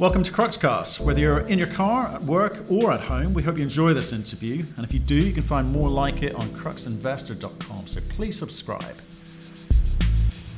Welcome to Cruxcast. Whether you're in your car, at work, or at home, we hope you enjoy this interview. And if you do, you can find more like it on cruxinvestor.com. So please subscribe.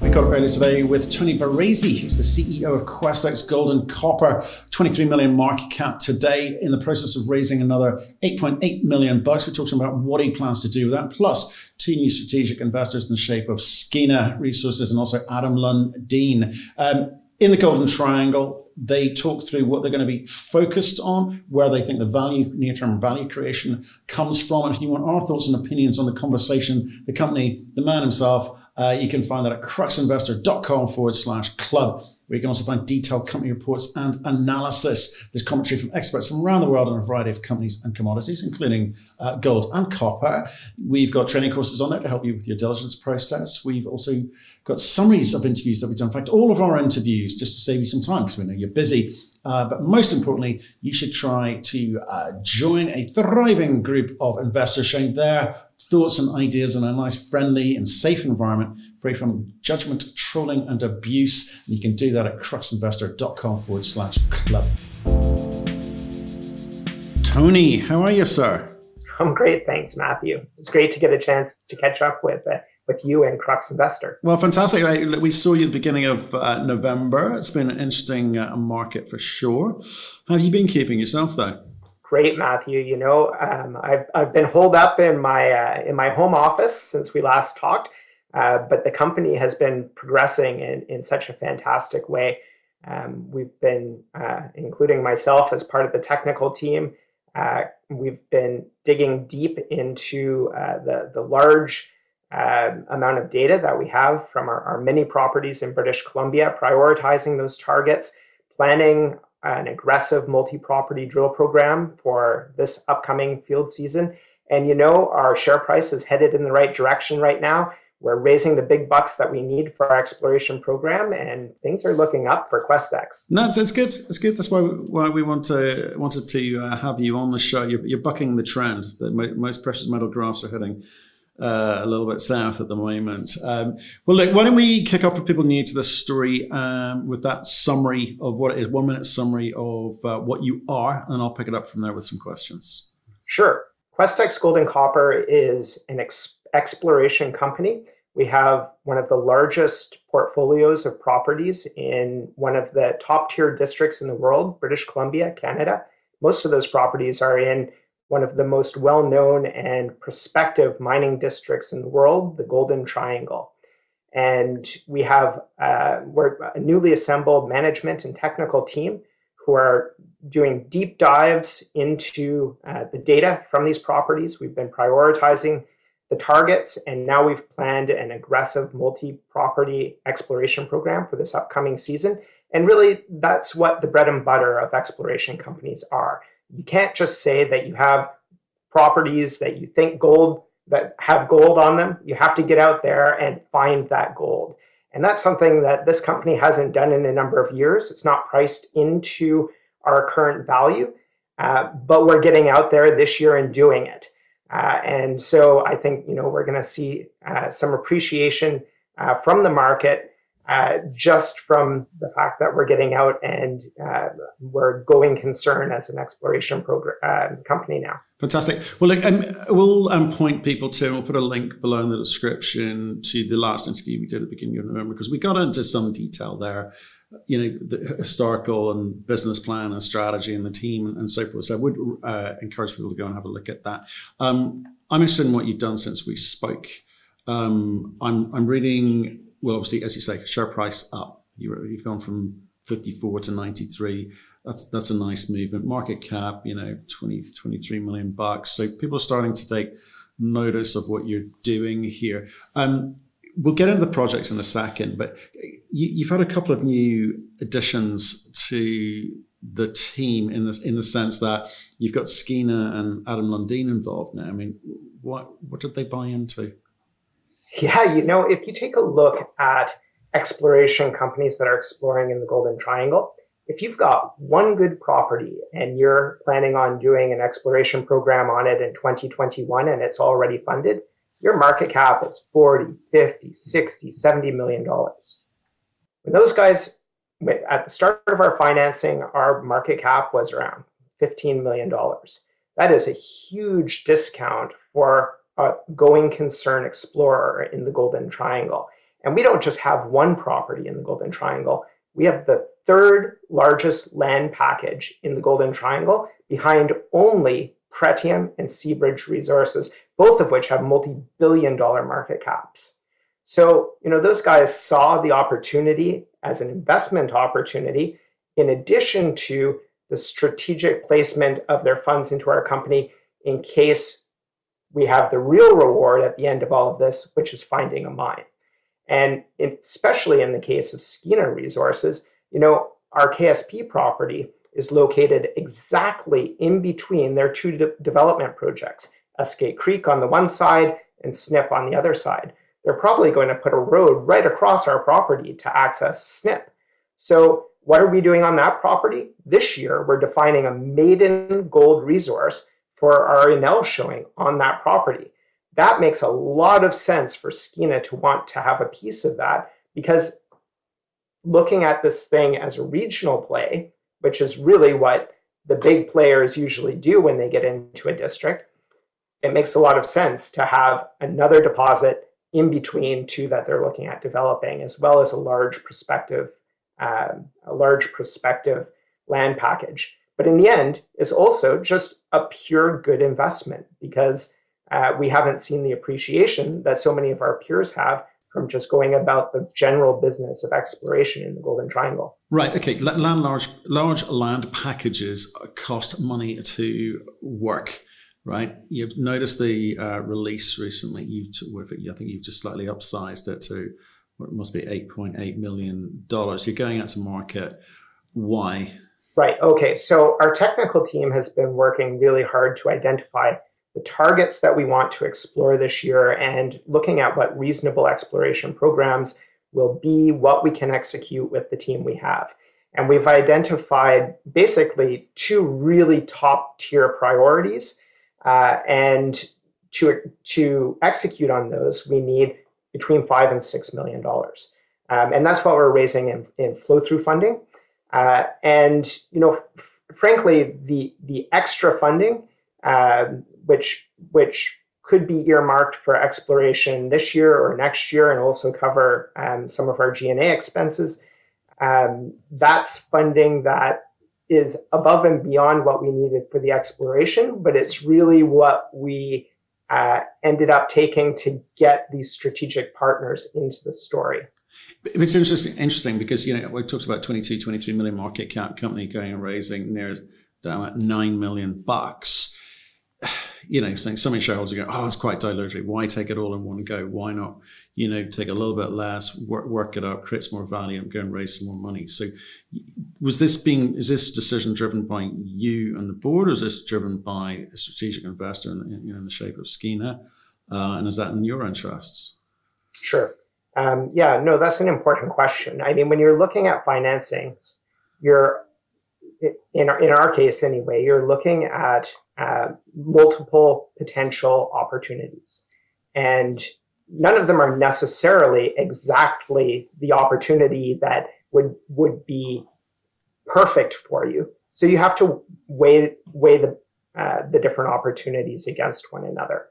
We got earlier today with Tony Barresi, who's the CEO of QuestEx Gold and Copper, 23 million market cap today, in the process of raising another 8.8 million bucks. We're talking about what he plans to do with that, plus two new strategic investors in the shape of Skeena Resources and also Adam Lundin. Um, in the Golden Triangle, they talk through what they're going to be focused on, where they think the value, near term value creation comes from. And if you want our thoughts and opinions on the conversation, the company, the man himself, uh, you can find that at cruxinvestor.com forward slash club where you can also find detailed company reports and analysis. There's commentary from experts from around the world on a variety of companies and commodities, including uh, gold and copper. We've got training courses on there to help you with your diligence process. We've also got summaries of interviews that we've done. In fact, all of our interviews, just to save you some time, because we know you're busy. Uh, but most importantly, you should try to uh, join a thriving group of investors sharing their thoughts and ideas in a nice, friendly, and safe environment, free from judgment, trolling, and abuse. And you can do that at cruxinvestor.com forward slash club. Tony, how are you, sir? I'm great, thanks, Matthew. It's great to get a chance to catch up with uh, with you and Crux Investor. Well, fantastic. We saw you at the beginning of uh, November. It's been an interesting uh, market for sure. How have you been keeping yourself, though? Great, Matthew. You know, um, I've, I've been holed up in my uh, in my home office since we last talked, uh, but the company has been progressing in, in such a fantastic way. Um, we've been, uh, including myself as part of the technical team, uh, we've been digging deep into uh, the the large um, amount of data that we have from our, our many properties in British Columbia, prioritizing those targets, planning an aggressive multi-property drill program for this upcoming field season. And you know, our share price is headed in the right direction right now. We're raising the big bucks that we need for our exploration program, and things are looking up for QuestEx. No, it's, it's good. It's good. That's why why we want to wanted to uh, have you on the show. You're, you're bucking the trend that most precious metal graphs are hitting uh, a little bit south at the moment. Um, well, look, why don't we kick off for people new to this story um, with that summary of what it is, one minute summary of uh, what you are, and I'll pick it up from there with some questions. Sure. QuestEx Gold and Copper is an ex- exploration company. We have one of the largest portfolios of properties in one of the top tier districts in the world, British Columbia, Canada. Most of those properties are in one of the most well known and prospective mining districts in the world, the Golden Triangle. And we have uh, a newly assembled management and technical team who are doing deep dives into uh, the data from these properties. We've been prioritizing the targets, and now we've planned an aggressive multi property exploration program for this upcoming season. And really, that's what the bread and butter of exploration companies are you can't just say that you have properties that you think gold that have gold on them. You have to get out there and find that gold. And that's something that this company hasn't done in a number of years. It's not priced into our current value, uh, but we're getting out there this year and doing it. Uh, and so I think you know we're going to see uh, some appreciation uh, from the market uh, just from the fact that we're getting out and uh, we're going concern as an exploration program uh, company now. Fantastic. Well, look, um, we'll um, point people to, and we'll put a link below in the description to the last interview we did at the beginning of November because we got into some detail there. You know, the historical and business plan and strategy and the team and so forth. So I would uh, encourage people to go and have a look at that. Um, I'm interested in what you've done since we spoke. Um, I'm, I'm reading well, obviously, as you say, share price up. You, have gone from 54 to 93. That's that's a nice movement. Market cap, you know, 20, 23 million bucks. So people are starting to take notice of what you're doing here. Um, we'll get into the projects in a second, but you, have had a couple of new additions to the team in the in the sense that you've got Skeena and Adam Lundin involved now. I mean, what what did they buy into? Yeah, you know, if you take a look at exploration companies that are exploring in the Golden Triangle, if you've got one good property and you're planning on doing an exploration program on it in 2021 and it's already funded, your market cap is 40, 50, 60, 70 million dollars. When those guys at the start of our financing, our market cap was around $15 million. That is a huge discount for a going concern explorer in the Golden Triangle. And we don't just have one property in the Golden Triangle, we have the third largest land package in the Golden Triangle behind only Pretium and Seabridge Resources, both of which have multi billion dollar market caps. So, you know, those guys saw the opportunity as an investment opportunity in addition to the strategic placement of their funds into our company in case we have the real reward at the end of all of this, which is finding a mine. And especially in the case of Skeena Resources, you know, our KSP property is located exactly in between their two de- development projects, Eskay Creek on the one side and Snip on the other side. They're probably going to put a road right across our property to access Snip. So what are we doing on that property? This year, we're defining a maiden gold resource for our Inel showing on that property. That makes a lot of sense for Skeena to want to have a piece of that because looking at this thing as a regional play, which is really what the big players usually do when they get into a district, it makes a lot of sense to have another deposit in between two that they're looking at developing, as well as a large prospective um, a large prospective land package. But in the end, it's also just a pure good investment because uh, we haven't seen the appreciation that so many of our peers have from just going about the general business of exploration in the Golden Triangle. Right. Okay. Land large large land packages cost money to work. Right. You've noticed the uh, release recently. You, I think you've just slightly upsized it to it must be $8.8 million. You're going out to market. Why? Right. Okay. So our technical team has been working really hard to identify the targets that we want to explore this year and looking at what reasonable exploration programs will be, what we can execute with the team we have. And we've identified basically two really top tier priorities. Uh, and to, to execute on those, we need between five and six million dollars. Um, and that's what we're raising in, in flow through funding. Uh, and you know, f- frankly, the the extra funding, uh, which which could be earmarked for exploration this year or next year, and also cover um, some of our G&A expenses. Um, that's funding that is above and beyond what we needed for the exploration, but it's really what we uh, ended up taking to get these strategic partners into the story. It's interesting, interesting because you know we talked about 22, 23 million market cap company going and raising near down at nine million bucks you know, saying so many shareholders are going, oh, it's quite dilutive. Why take it all in one go? Why not, you know, take a little bit less, work, work it up, create some more value, and go and raise some more money? So, was this being is this decision driven by you and the board, or is this driven by a strategic investor in, in, you know, in the shape of Skeena? Uh, and is that in your interests? Sure. Um, yeah, no, that's an important question. I mean, when you're looking at financings, you're in our, in our case anyway, you're looking at uh, multiple potential opportunities. And none of them are necessarily exactly the opportunity that would, would be perfect for you. So you have to weigh, weigh the, uh, the different opportunities against one another.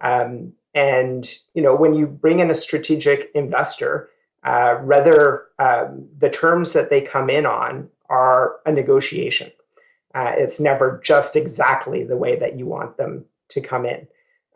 Um, and you know, when you bring in a strategic investor, uh, rather um, the terms that they come in on are a negotiation. Uh, it's never just exactly the way that you want them to come in.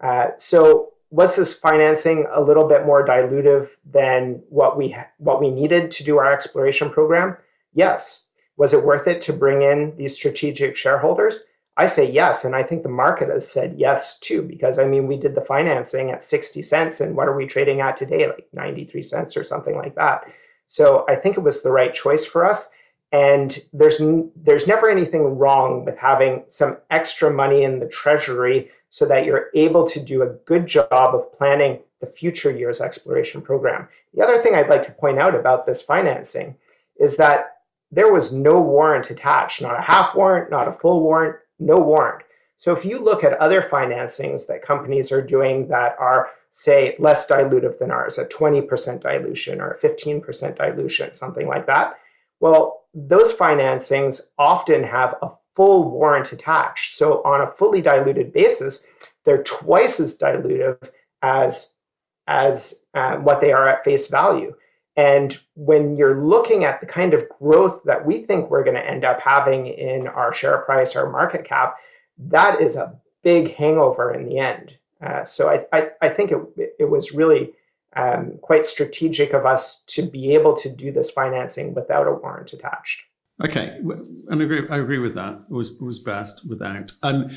Uh, so was this financing a little bit more dilutive than what we what we needed to do our exploration program? Yes. Was it worth it to bring in these strategic shareholders? I say yes, and I think the market has said yes too, because I mean we did the financing at 60 cents, and what are we trading at today? Like 93 cents or something like that. So I think it was the right choice for us. And there's there's never anything wrong with having some extra money in the treasury so that you're able to do a good job of planning the future year's exploration program. The other thing I'd like to point out about this financing is that there was no warrant attached, not a half warrant, not a full warrant, no warrant. So if you look at other financings that companies are doing that are, say, less dilutive than ours, a 20% dilution or a 15% dilution, something like that, Well, those financings often have a full warrant attached. So on a fully diluted basis, they're twice as dilutive as as uh, what they are at face value. And when you're looking at the kind of growth that we think we're going to end up having in our share price, our market cap, that is a big hangover in the end. Uh, so I, I, I, think it, it was really um, quite strategic of us to be able to do this financing without a warrant attached. Okay, and I agree. I agree with that. It was it was best without. Um,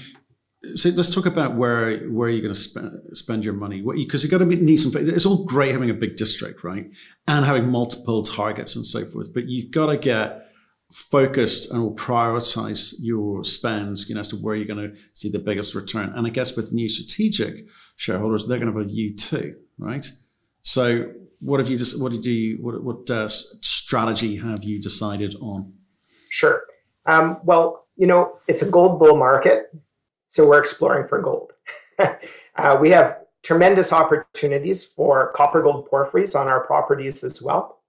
so let's talk about where where you're going to spend spend your money because you, have got to need some. It's all great having a big district, right, and having multiple targets and so forth, but you've got to get focused and will prioritize your spends, you know, as to where you're going to see the biggest return. And I guess with new strategic shareholders, they're going to have a view too, right? So, what have you just? What did you? What, what uh, strategy have you decided on? Sure. Um, well, you know, it's a gold bull market, so we're exploring for gold. uh, we have tremendous opportunities for copper gold porphyries on our properties as well.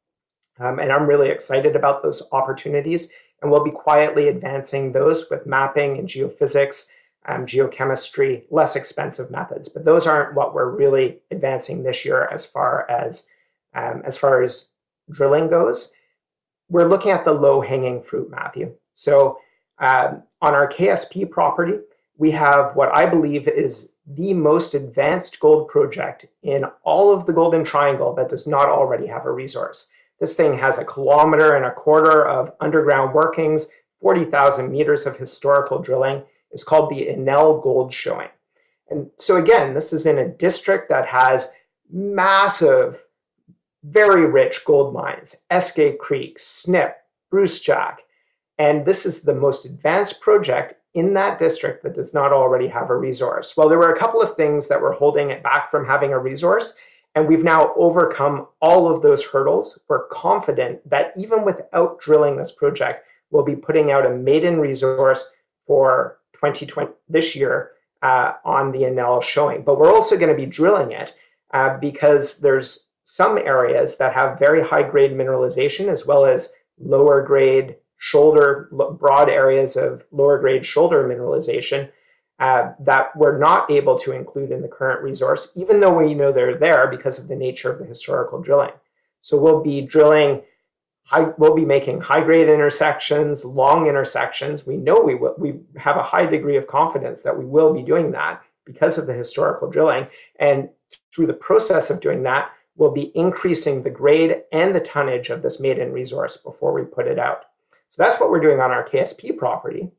Um, and I'm really excited about those opportunities. And we'll be quietly advancing those with mapping and geophysics um, geochemistry, less expensive methods. But those aren't what we're really advancing this year as far as um, as far as drilling goes. We're looking at the low hanging fruit, Matthew. So um, on our KSP property, we have what I believe is the most advanced gold project in all of the Golden Triangle that does not already have a resource. This thing has a kilometer and a quarter of underground workings, 40,000 meters of historical drilling, It's called the Inel Gold Showing. And so again, this is in a district that has massive, very rich gold mines, Eskay Creek, Snip, Brucejack. And this is the most advanced project in that district that does not already have a resource. Well, there were a couple of things that were holding it back from having a resource, and we've now overcome all of those hurdles. We're confident that even without drilling this project, we'll be putting out a maiden resource for 2020 this year uh, on the Inel showing. But we're also going to be drilling it uh, because there's some areas that have very high grade mineralization as well as lower grade shoulder, broad areas of lower grade shoulder mineralization uh, that we're not able to include in the current resource, even though we know they're there because of the nature of the historical drilling. So we'll be drilling high, we'll be making high grade intersections, long intersections. We know we will, we have a high degree of confidence that we will be doing that because of the historical drilling. And through the process of doing that, we'll be increasing the grade and the tonnage of this maiden resource before we put it out. So that's what we're doing on our KSP property.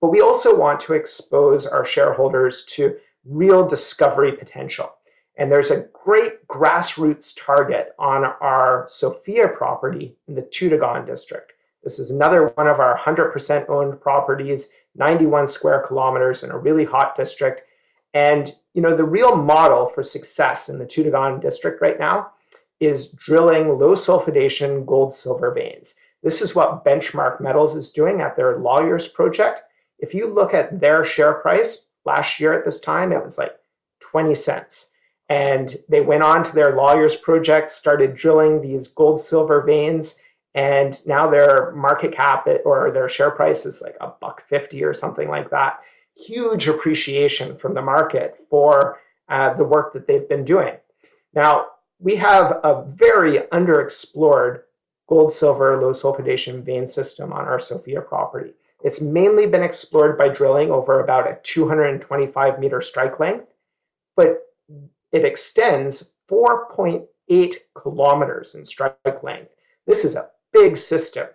But we also want to expose our shareholders to real discovery potential. And there's a great grassroots target on our Sofia property in the Toodoggone district. This is another one of our 100% owned properties, 91 square kilometers in a really hot district. And you know, the real model for success in the Toodoggone district right now is drilling low sulfidation gold silver veins. This is what Benchmark Metals is doing at their Lawyers project. If you look at their share price last year at this time, it was like 20 cents. And they went on to their lawyer's project, started drilling these gold silver veins, and now their market cap or their share price is like a buck fifty or something like that. Huge appreciation from the market for uh, the work that they've been doing. Now we have a very underexplored gold silver low sulfidation vein system on our Sofia property. It's mainly been explored by drilling over about a 225 meter strike length, but it extends 4.8 kilometers in strike length. This is a big system.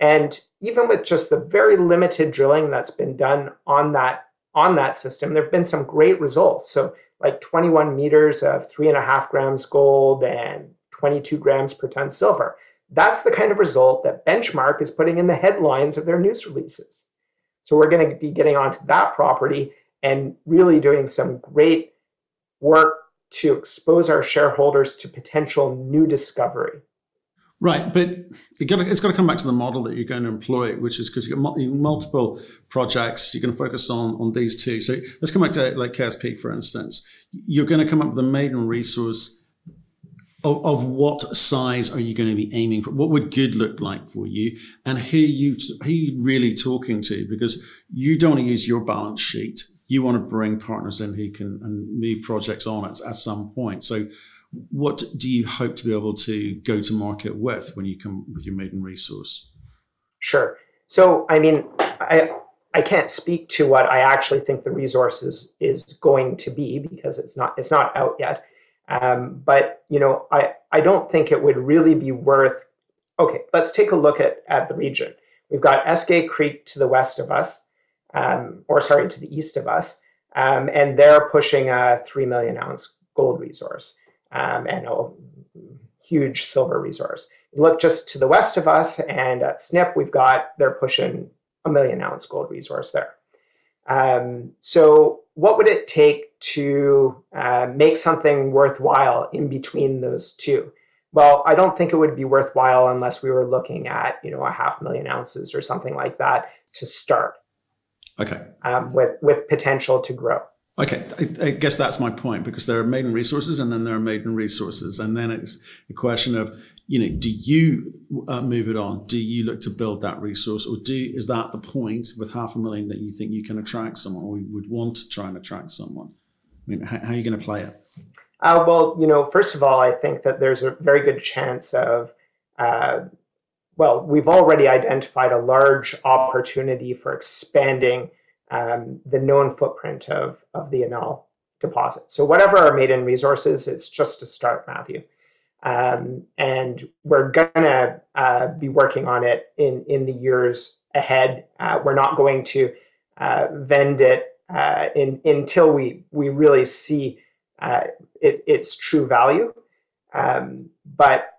And even with just the very limited drilling that's been done on that on that system, there have been some great results. So like 21 meters of three and a half grams gold and 22 grams per ton silver. That's the kind of result that Benchmark is putting in the headlines of their news releases. So we're going to be getting onto that property and really doing some great work to expose our shareholders to potential new discovery. Right, but it has got to come back to the model that you're going to employ, which is because you've got multiple projects. You're going to focus on on these two. So let's come back to like KSP, for instance. You're going to come up with a maiden resource of, of what size are you going to be aiming for? What would good look like for you? And who you who you really talking to? Because you don't want to use your balance sheet. You want to bring partners in who can and move projects on at, at some point. So what do you hope to be able to go to market with when you come with your maiden resource? Sure. So I mean, I I can't speak to what I actually think the resource is, is going to be because it's not it's not out yet. Um, but you know, I, I don't think it would really be worth. Okay, let's take a look at, at the region. We've got Eskay Creek to the west of us, um, or sorry, to the east of us, um, and they're pushing a three million ounce gold resource um, and a huge silver resource. look just to the west of us, and at Snip, we've got they're pushing a million ounce gold resource there. Um, so, what would it take to uh, make something worthwhile in between those two? Well, I don't think it would be worthwhile unless we were looking at, you know, a half million ounces or something like that to start. Okay. Um, with with potential to grow. Okay, I, I, guess that's my point because there are maiden resources and then there are maiden resources, and then it's a question of you know, do you uh, move it on? Do you look to build that resource, or do is that the point with half a million that you think you can attract someone, or you would want to try and attract someone? I mean, how, how are you going to play it? Uh, well, you know, first of all, I think that there's a very good chance of, uh, well, we've already identified a large opportunity for expanding um, the known footprint of of the Inel deposit. So whatever our maiden resources, it's just a start, Matthew. Um, and we're gonna uh, be working on it in in the years ahead. Uh, we're not going to uh, vend it uh, in, until we we really see uh, it, its true value. Um, but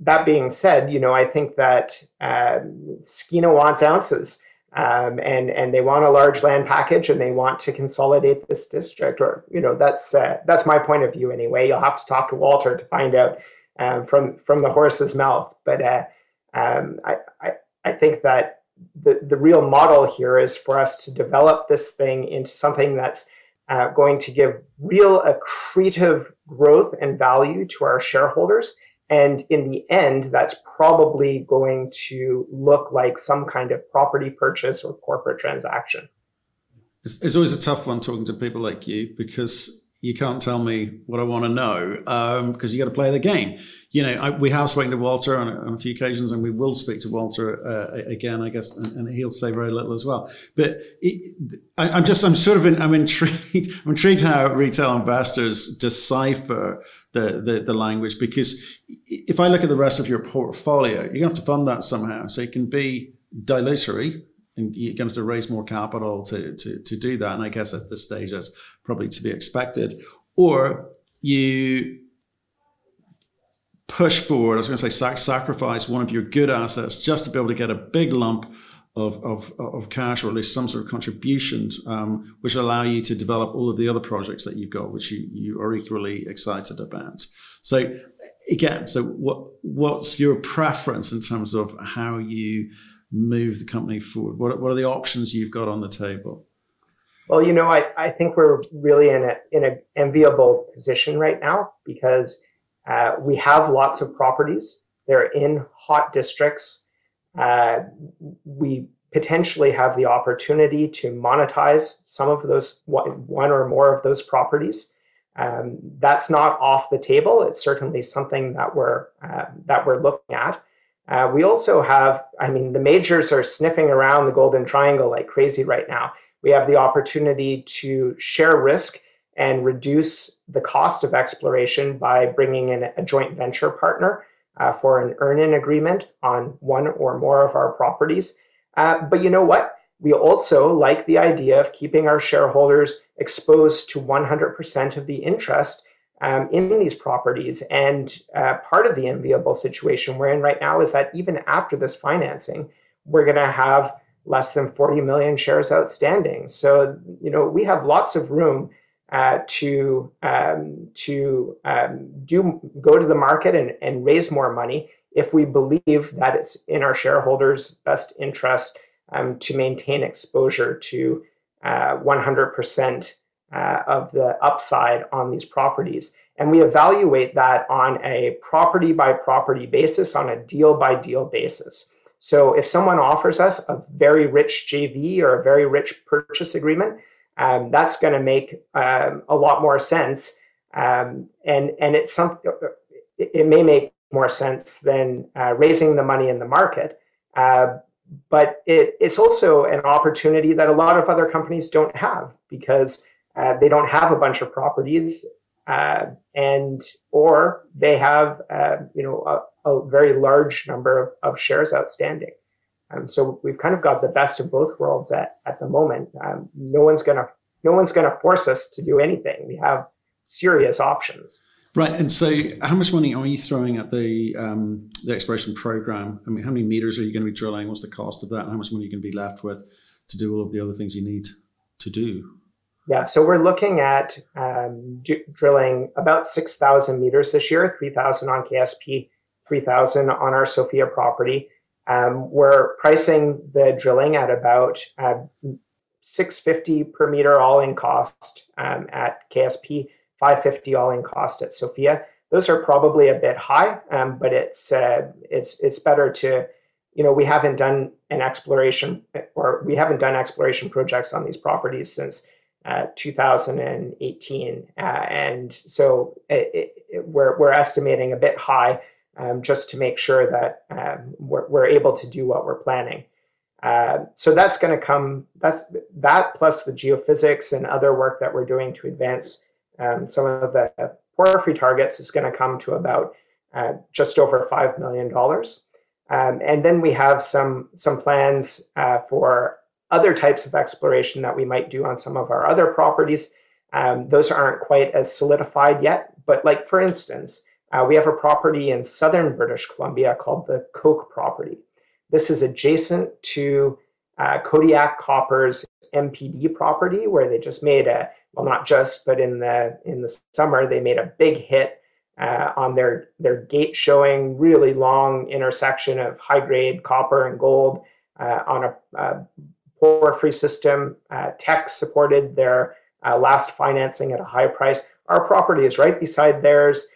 that being said, you know, I think that um, wants ounces. Um, and and they want a large land package and they want to consolidate this district or you know that's uh, that's my point of view anyway. You'll have to talk to walter to find out um, from from the horse's mouth. But uh, um, I, I, I think that the the real model here is for us to develop this thing into something that's uh, going to give real accretive growth and value to our shareholders and in the end, that's probably going to look like some kind of property purchase or corporate transaction. It's, it's always a tough one talking to people like you because you can't tell me what I want to know because um, you got to play the game. You know, I, we have spoken to Walter on, on, a few occasions, and we will speak to Walter uh, again, I guess, and, and, he'll say very little as well. But it, I, am just, I'm sort of, in, I'm intrigued. I'm intrigued how retail investors decipher the, the the language because if I look at the rest of your portfolio, you're gonna have to fund that somehow. So it can be dilutory and you're going to to raise more capital to, to, to do that. And I guess at this stage, that's probably to be expected. Or you push forward, I was going to say sac- sacrifice one of your good assets just to be able to get a big lump of, of, of cash or at least some sort of contributions, um, which allow you to develop all of the other projects that you've got, which you, you are equally excited about. So again, so what what's your preference in terms of how you move the company forward? What, what are the options you've got on the table? Well, you know, I, I think we're really in a in an enviable position right now because uh, we have lots of properties. They're in hot districts. Uh, we potentially have the opportunity to monetize some of those one or more of those properties. Um, that's not off the table. It's certainly something that we're uh, that we're looking at. Uh, we also have, I mean, the majors are sniffing around the Golden Triangle like crazy right now. We have the opportunity to share risk and reduce the cost of exploration by bringing in a joint venture partner uh, for an earn in agreement on one or more of our properties. Uh, but you know what? We also like the idea of keeping our shareholders exposed to 100% of the interest um, in these properties. And uh, part of the enviable situation we're in right now is that even after this financing, we're going to have less than 40 million shares outstanding. So, you know, we have lots of room uh, to um, to um, do go to the market and, and raise more money if we believe that it's in our shareholders' best interest um, to maintain exposure to uh, 100% uh, of the upside on these properties. And we evaluate that on a property by property basis, on a deal by deal basis. So if someone offers us a very rich JV or a very rich purchase agreement, um, that's going to make um, a lot more sense. Um, and and it's some, it, may make more sense than uh, raising the money in the market. Uh, but it, it's also an opportunity that a lot of other companies don't have because uh, they don't have a bunch of properties uh, and or they have uh, you know a, a, very large number of, of shares outstanding. Um, so we've kind of got the best of both worlds at, at the moment. Um, no one's gonna no one's gonna force us to do anything. We have serious options. Right, and so how much money are you throwing at the um, the exploration program? I mean, how many meters are you going to be drilling? What's the cost of that? And how much money are you going to be left with to do all of the other things you need to do? Yeah, so we're looking at um, d- drilling about 6,000 meters this year, 3,000 on KSP, 3,000 on our Sofia property. Um, we're pricing the drilling at about uh, 650 per meter all in cost um, at KSP, 550 all in cost at Sofia. Those are probably a bit high, um, but it's uh, it's it's better to, you know, we haven't done an exploration or we haven't done exploration projects on these properties since uh, 2018. Uh, and so it, it, we're, we're estimating a bit high um, just to make sure that um, we're, we're, able to do what we're planning. Uh, so that's going to come, that's that plus the geophysics and other work that we're doing to advance um, some of the porphyry targets is going to come to about uh, just over $5 million. Um, and then we have some, some plans uh, for other types of exploration that we might do on some of our other properties. Um, those aren't quite as solidified yet, but like for instance, uh, we have a property in southern British Columbia called the Coke property. This is adjacent to uh, Kodiak Copper's MPD property, where they just made a well, not just, but in the in the summer they made a big hit uh, on their their gate showing really long intersection of high grade copper and gold uh, on a, a porphyry system. Uh, Teck supported their uh, last financing at a high price. Our property is right beside theirs.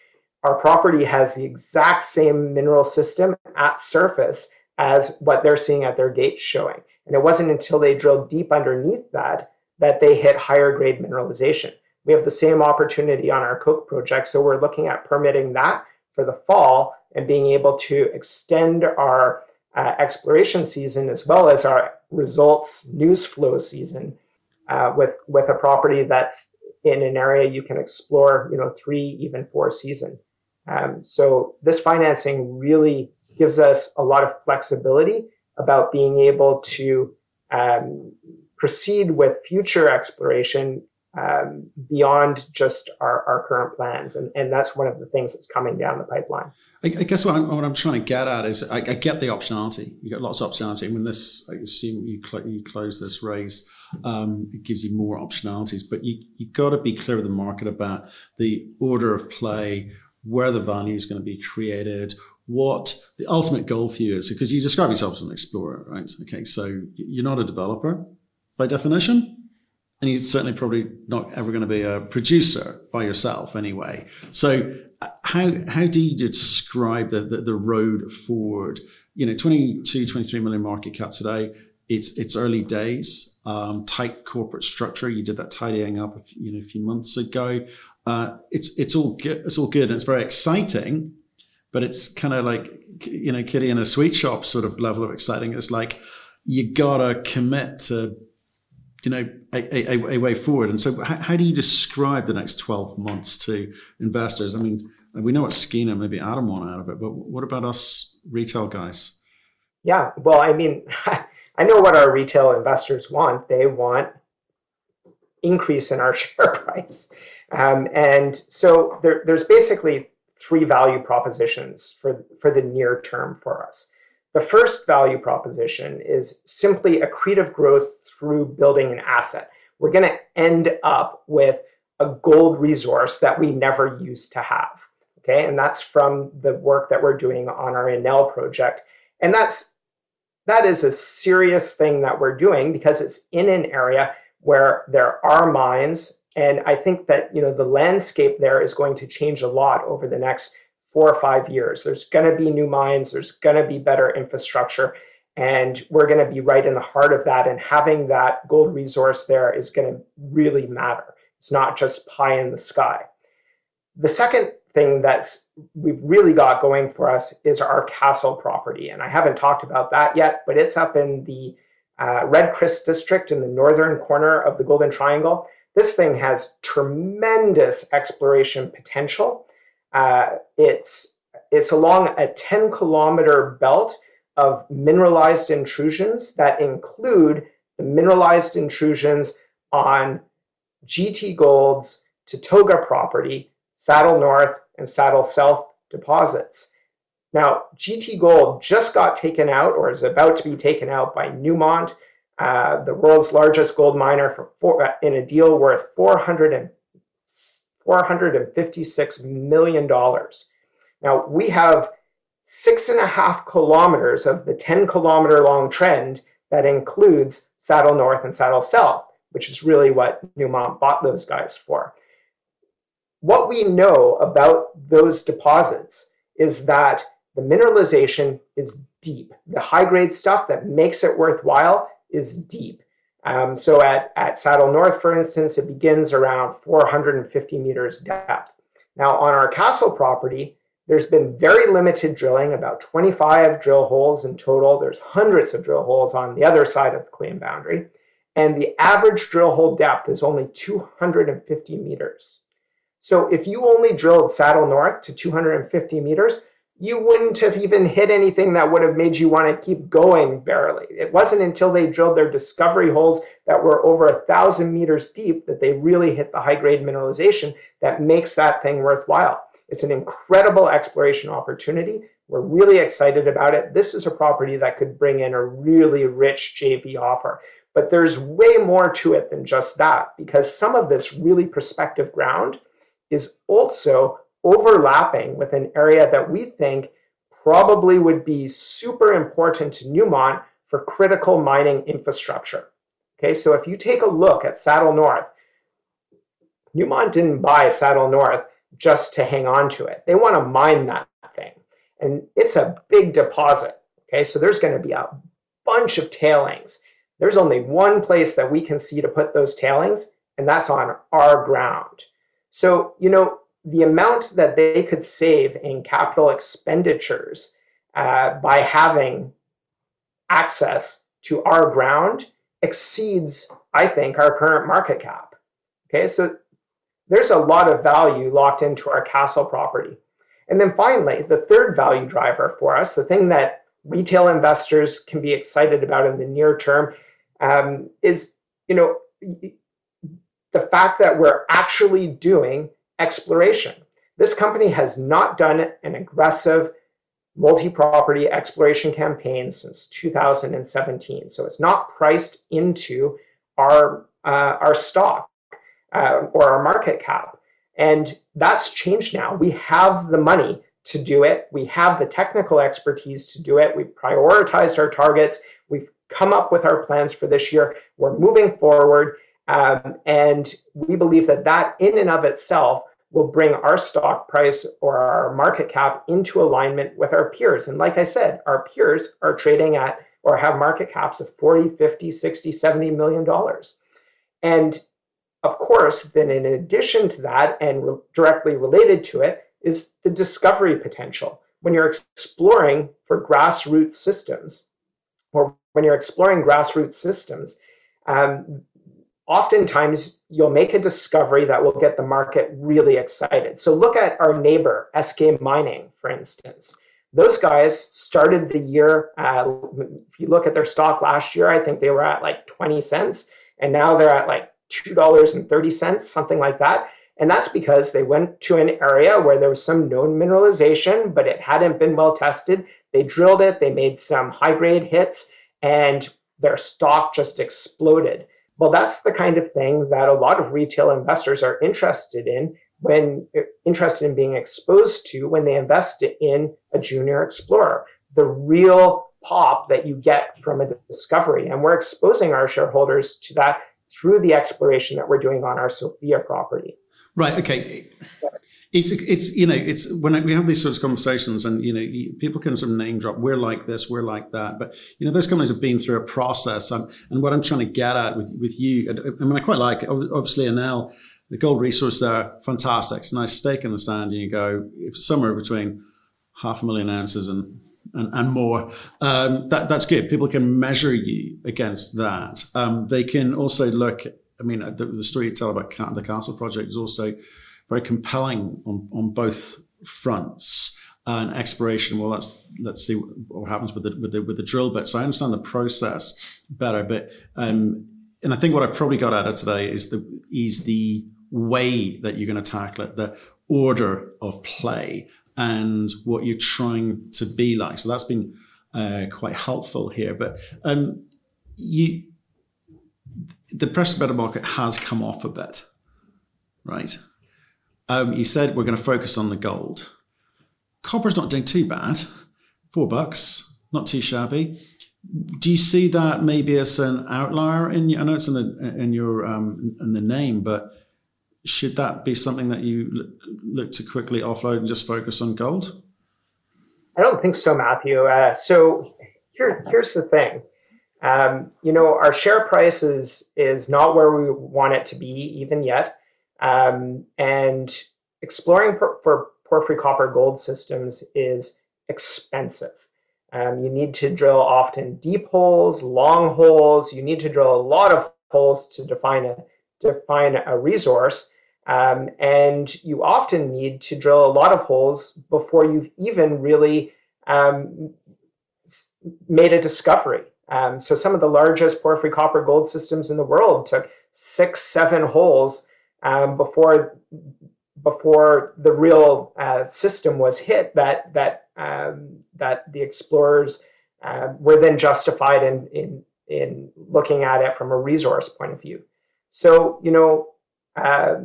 Our property has the exact same mineral system at surface as what they're seeing at their gates showing. And it wasn't until they drilled deep underneath that that they hit higher grade mineralization. We have the same opportunity on our Coke project, so we're looking at permitting that for the fall and being able to extend our uh, exploration season as well as our results news flow season uh, with with a property that's in an area you can explore, you know, three even four season. Um, so this financing really gives us a lot of flexibility about being able to um, proceed with future exploration um, beyond just our, our current plans. And, and that's one of the things that's coming down the pipeline. I, I guess what I'm, what I'm trying to get at is I, I, get the optionality. You get lots of optionality. When this, I assume you, cl- you close this raise, um, it gives you more optionalities, but you, you got to be clear with the market about the order of play, where the value is going to be created, what the ultimate goal for you is, because you describe yourself as an explorer, right? Okay, so you're not a developer by definition and you're certainly probably not ever going to be a producer by yourself anyway. So uh, how how do you describe the, the, the road forward? You know, 22, 23 million market cap today. It's it's early days, um, tight corporate structure. You did that tidying up a few, you know a few months ago. Uh, it's it's all good. It's all good, and it's very exciting. But it's kind of like you know, kitty in a sweet shop sort of level of exciting. It's like you gotta commit to you know, a, a, a, way forward. And so, how, how, do you describe the next 12 months to investors? I mean, we know what Skeena, maybe Adam want out of it, but what about us retail guys? Yeah, well, I mean, I know what our retail investors want. They want increase in our share price. Um, and so there, there's basically three value propositions for, for the near term for us. The first value proposition is simply accretive growth through building an asset. We're going to end up with a gold resource that we never used to have. Okay, and that's from the work that we're doing on our Inel project. And that's that is a serious thing that we're doing because it's in an area where there are mines and I think that you know the landscape there is going to change a lot over the next four or five years. There's going to be new mines. There's going to be better infrastructure, and we're going to be right in the heart of that. And having that gold resource there is going to really matter. It's not just pie in the sky. The second thing that's we've really got going for us is our castle property, and I haven't talked about that yet, but it's up in the uh, Red Chris district in the northern corner of the Golden Triangle. This thing has tremendous exploration potential. Uh, it's it's along a 10 kilometer belt of mineralized intrusions that include the mineralized intrusions on GT Gold's Tatogga property, Saddle North and Saddle South deposits. Now, GT Gold just got taken out or is about to be taken out by Newmont, uh, the world's largest gold miner, for uh, in a deal worth 400 and, $456 million. Now, we have six and a half kilometers of the 10 kilometer long trend that includes Saddle North and Saddle South, which is really what Newmont bought those guys for. What we know about those deposits is that the mineralization is deep. The high grade stuff that makes it worthwhile is deep. Um, so at, at Saddle North, for instance, it begins around 450 meters depth. Now on our castle property, there's been very limited drilling, about 25 drill holes in total. There's hundreds of drill holes on the other side of the claim boundary. And the average drill hole depth is only 250 meters. So if you only drilled Saddle North to 250 meters, you wouldn't have even hit anything that would have made you want to keep going barely. It wasn't until they drilled their discovery holes that were over a thousand meters deep that they really hit the high grade mineralization that makes that thing worthwhile. It's an incredible exploration opportunity. We're really excited about it. This is a property that could bring in a really rich JV offer. But there's way more to it than just that because some of this really prospective ground is also overlapping with an area that we think probably would be super important to Newmont for critical mining infrastructure. Okay, so if you take a look at Saddle North, Newmont didn't buy Saddle North just to hang on to it. They want to mine that thing. And it's a big deposit. Okay, so there's going to be a bunch of tailings. There's only one place that we can see to put those tailings, and that's on our ground. So, you know, the amount that they could save in capital expenditures uh, by having access to our ground exceeds, I think, our current market cap. Okay, so there's a lot of value locked into our castle property. And then finally, the third value driver for us, the thing that retail investors can be excited about in the near term, um, is you know the fact that we're actually doing exploration. This company has not done an aggressive multi-property exploration campaign since 2017. So it's not priced into our, uh, our stock uh, or our market cap. And that's changed now. We have the money to do it. We have the technical expertise to do it. We've prioritized our targets. We've come up with our plans for this year. We're moving forward. Um, and we believe that that in and of itself will bring our stock price or our market cap into alignment with our peers. And like I said, our peers are trading at or have market caps of 40, 50, 60, 70 million dollars. And of course, then in addition to that and re- directly related to it is the discovery potential. When you're exploring for grassroots systems, or when you're exploring grassroots systems, um, oftentimes you'll make a discovery that will get the market really excited. So look at our neighbor, Eskay Mining, for instance. Those guys started the year, uh, if you look at their stock last year, I think they were at like 20 cents, and now they're at like $2.30, something like that. And that's because they went to an area where there was some known mineralization, but it hadn't been well tested. They drilled it, they made some high grade hits, and their stock just exploded. Well, that's the kind of thing that a lot of retail investors are interested in when interested in being exposed to when they invest in a junior explorer. The real pop that you get from a discovery. And we're exposing our shareholders to that through the exploration that we're doing on our Sofia property. Right. Okay. It's it's you know it's when we have these sorts of conversations and you know people can sort of name drop we're like this we're like that but you know those companies have been through a process um, and what I'm trying to get at with with you I mean I quite like it. obviously Inel the gold resource there fantastic it's a nice stake in the sand and you go if somewhere between half a million ounces and and, and more. Um, that, that's good. People can measure you against that. Um, they can also look. I mean, the, the story you tell about the Castle project is also very compelling on, on both fronts. Uh, and exploration, well, let's let's see what happens with the with the with the drill bit. So I understand the process better, but um, and I think what I've probably got at it today is the is the way that you're going to tackle it, the order of play, and what you're trying to be like. So that's been uh, quite helpful here. But um, you, the precious metal market has come off a bit, right? Um, you said we're going to focus on the gold. Copper's not doing too bad, four bucks, not too shabby. Do you see that maybe as an outlier? In I know it's in the in your um, in the name, but should that be something that you look to quickly offload and just focus on gold? I don't think so, Matthew. Uh, so here, here's the thing. Um, you know, our share price is, is not where we want it to be even yet. Um, and exploring for, for porphyry copper gold systems is expensive. Um, you need to drill often deep holes, long holes. You need to drill a lot of holes to define a define a resource. Um, and you often need to drill a lot of holes before you've even really um, made a discovery. Um, so some of the largest porphyry copper gold systems in the world took six, seven holes um, before before the real uh, system was hit that that um, that the explorers uh, were then justified in, in in looking at it from a resource point of view. So you know uh,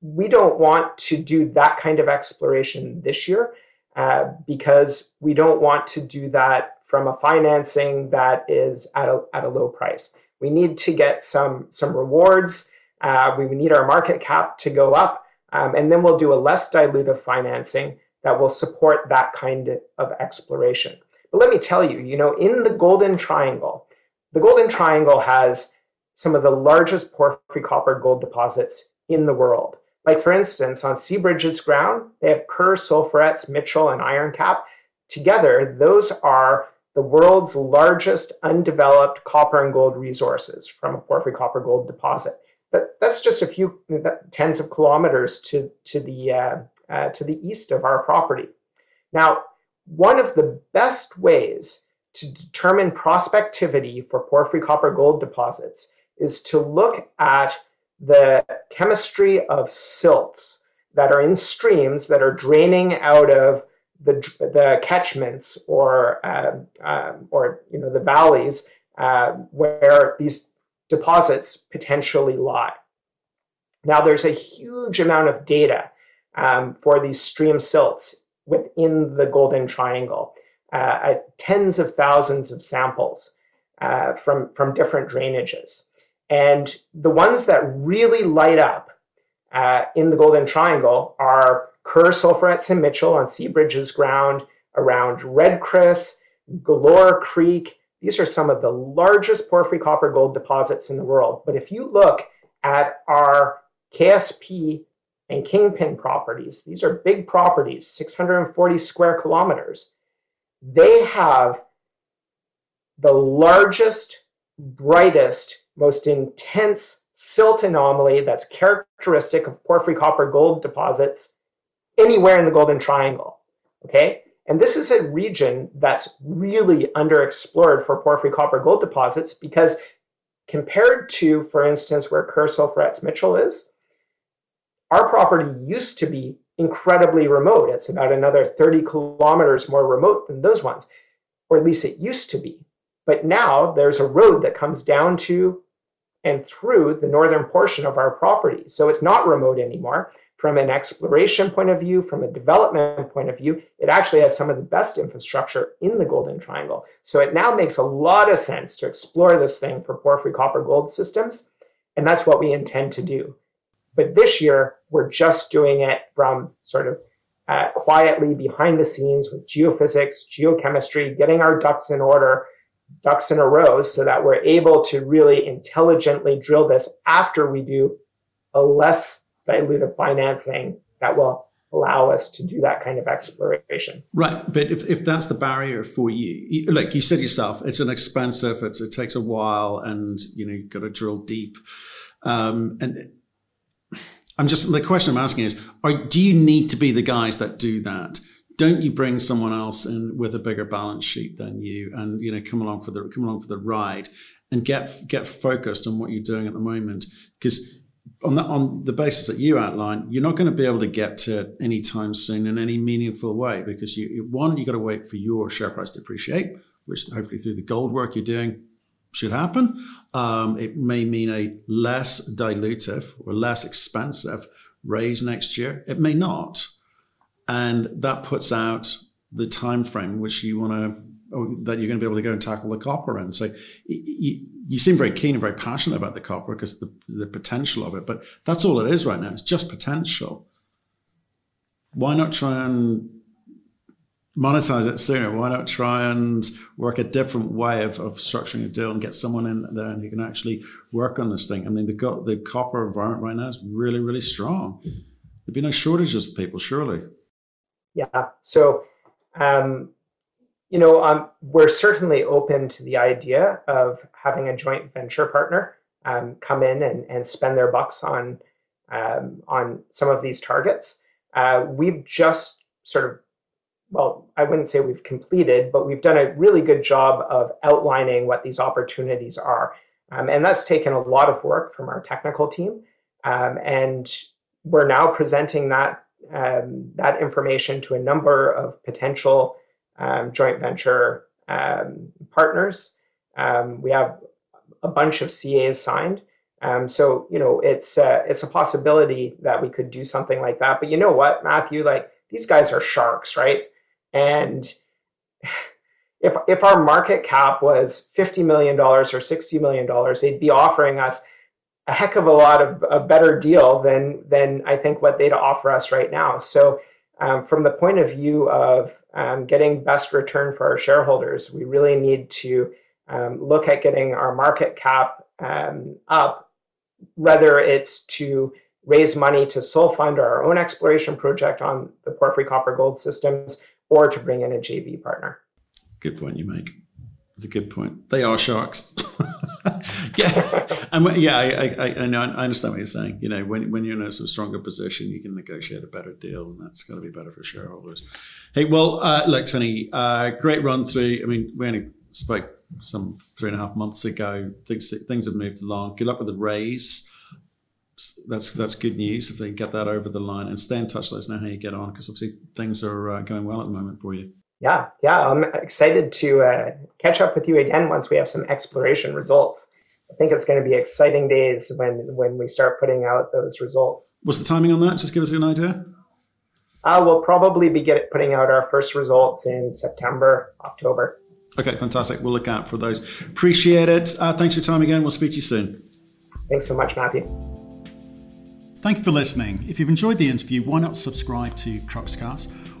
we don't want to do that kind of exploration this year uh, because we don't want to do that from a financing that is at a, at a low price. We need to get some, some rewards. Uh, we need our market cap to go up, um, and then we'll do a less dilutive financing that will support that kind of exploration. But let me tell you, you know, in the Golden Triangle, the Golden Triangle has some of the largest porphyry copper gold deposits in the world. Like for instance, on Seabridge's ground, they have Kerr, Sulphurets, Mitchell, and Ironcap. Together, those are the world's largest undeveloped copper and gold resources from a porphyry copper gold deposit. But that's just a few tens of kilometers to, to, the, uh, uh, to the east of our property. Now, one of the best ways to determine prospectivity for porphyry copper gold deposits is to look at the chemistry of silts that are in streams that are draining out of the, the catchments or, uh, um, or you know, the valleys uh, where these deposits potentially lie. Now, there's a huge amount of data um, for these stream silts within the Golden Triangle, uh, tens of thousands of samples uh, from, from different drainages. And the ones that really light up uh, in the Golden Triangle are Kerr, Sulphurets, and Mitchell on Seabridge's ground around Red Chris, Galore Creek. These are some of the largest porphyry copper gold deposits in the world. But if you look at our KSP and Kingpin properties, these are big properties, 640 square kilometers. They have the largest, brightest most intense silt anomaly that's characteristic of porphyry copper gold deposits anywhere in the Golden Triangle. Okay, and this is a region that's really underexplored for porphyry copper gold deposits because compared to, for instance, where Kerr Sulphurets Mitchell is, our property used to be incredibly remote. It's about another 30 kilometers more remote than those ones, or at least it used to be. But now there's a road that comes down to and through the northern portion of our property. So it's not remote anymore. From an exploration point of view, from a development point of view, it actually has some of the best infrastructure in the Golden Triangle. So it now makes a lot of sense to explore this thing for porphyry copper gold systems. And that's what we intend to do. But this year, we're just doing it from sort of uh, quietly behind the scenes with geophysics, geochemistry, getting our ducks in order, ducks in a row, so that we're able to really intelligently drill this after we do a less dilutive financing that will allow us to do that kind of exploration. Right, but if, if that's the barrier for you, like you said yourself, it's an expensive, it's, it takes a while, and you know you've got to drill deep. Um, and I'm just the question I'm asking is: are, Do you need to be the guys that do that? Don't you bring someone else in with a bigger balance sheet than you, and you know come along for the come along for the ride, and get get focused on what you're doing at the moment? Because on the on the basis that you outlined, you're not going to be able to get to it anytime soon in any meaningful way because you one you've got to wait for your share price to appreciate, which hopefully through the gold work you're doing should happen. Um, it may mean a less dilutive or less expensive raise next year. It may not, and that puts out the time frame which you want to that you're going to be able to go and tackle the copper in. So you, you seem very keen and very passionate about the copper because the, the potential of it, but that's all it is right now. It's just potential. Why not try and monetize it sooner? Why not try and work a different way of, of structuring a deal and get someone in there and who can actually work on this thing? I mean, the, the copper environment right now is really, really strong. There'd be no shortages of people, surely. Yeah. So, um, you know, um, we're certainly open to the idea of having a joint venture partner um, come in and, and spend their bucks on um, on some of these targets. Uh, we've just sort of well, I wouldn't say we've completed, but we've done a really good job of outlining what these opportunities are. Um, and that's taken a lot of work from our technical team. Um, and we're now presenting that, um, that information to a number of potential um, joint venture um, partners. Um, we have a bunch of CAs signed. so, you know, it's, uh, it's a possibility that we could do something like that. But you know what, Matthew, like these guys are sharks, right? And if if our market cap was $50 million or $60 million, they'd be offering us a heck of a lot of a better deal than than I think what they'd offer us right now. So um, from the point of view of um, getting best return for our shareholders, we really need to um, look at getting our market cap um, up, whether it's to raise money to sole fund our own exploration project on the porphyry copper gold systems or to bring in a JV partner. Good point you make. It's a good point. They are sharks. yeah, and yeah, I, I, I, know. I understand what you're saying. You know, when, when you're in a sort of stronger position, you can negotiate a better deal, and that's going to be better for shareholders. Hey, well, uh, look, Tony, uh, great run through. I mean, we only spoke some three and a half months ago. Things things have moved along. Good luck with the raise that's that's good news if they get that over the line and stay in touch. Let us know how you get on because obviously things are uh, going well at the moment for you. Yeah, yeah, I'm excited to uh, catch up with you again once we have some exploration results. I think it's going to be exciting days when when we start putting out those results. What's the timing on that? Just give us an idea. Uh, we'll probably be get, putting out our first results in September, October. Okay, fantastic. We'll look out for those. Appreciate it. Uh, thanks for your time again. We'll speak to you soon. Thanks so much, Matthew. Thank you for listening. If you've enjoyed the interview, why not subscribe to Cruxcast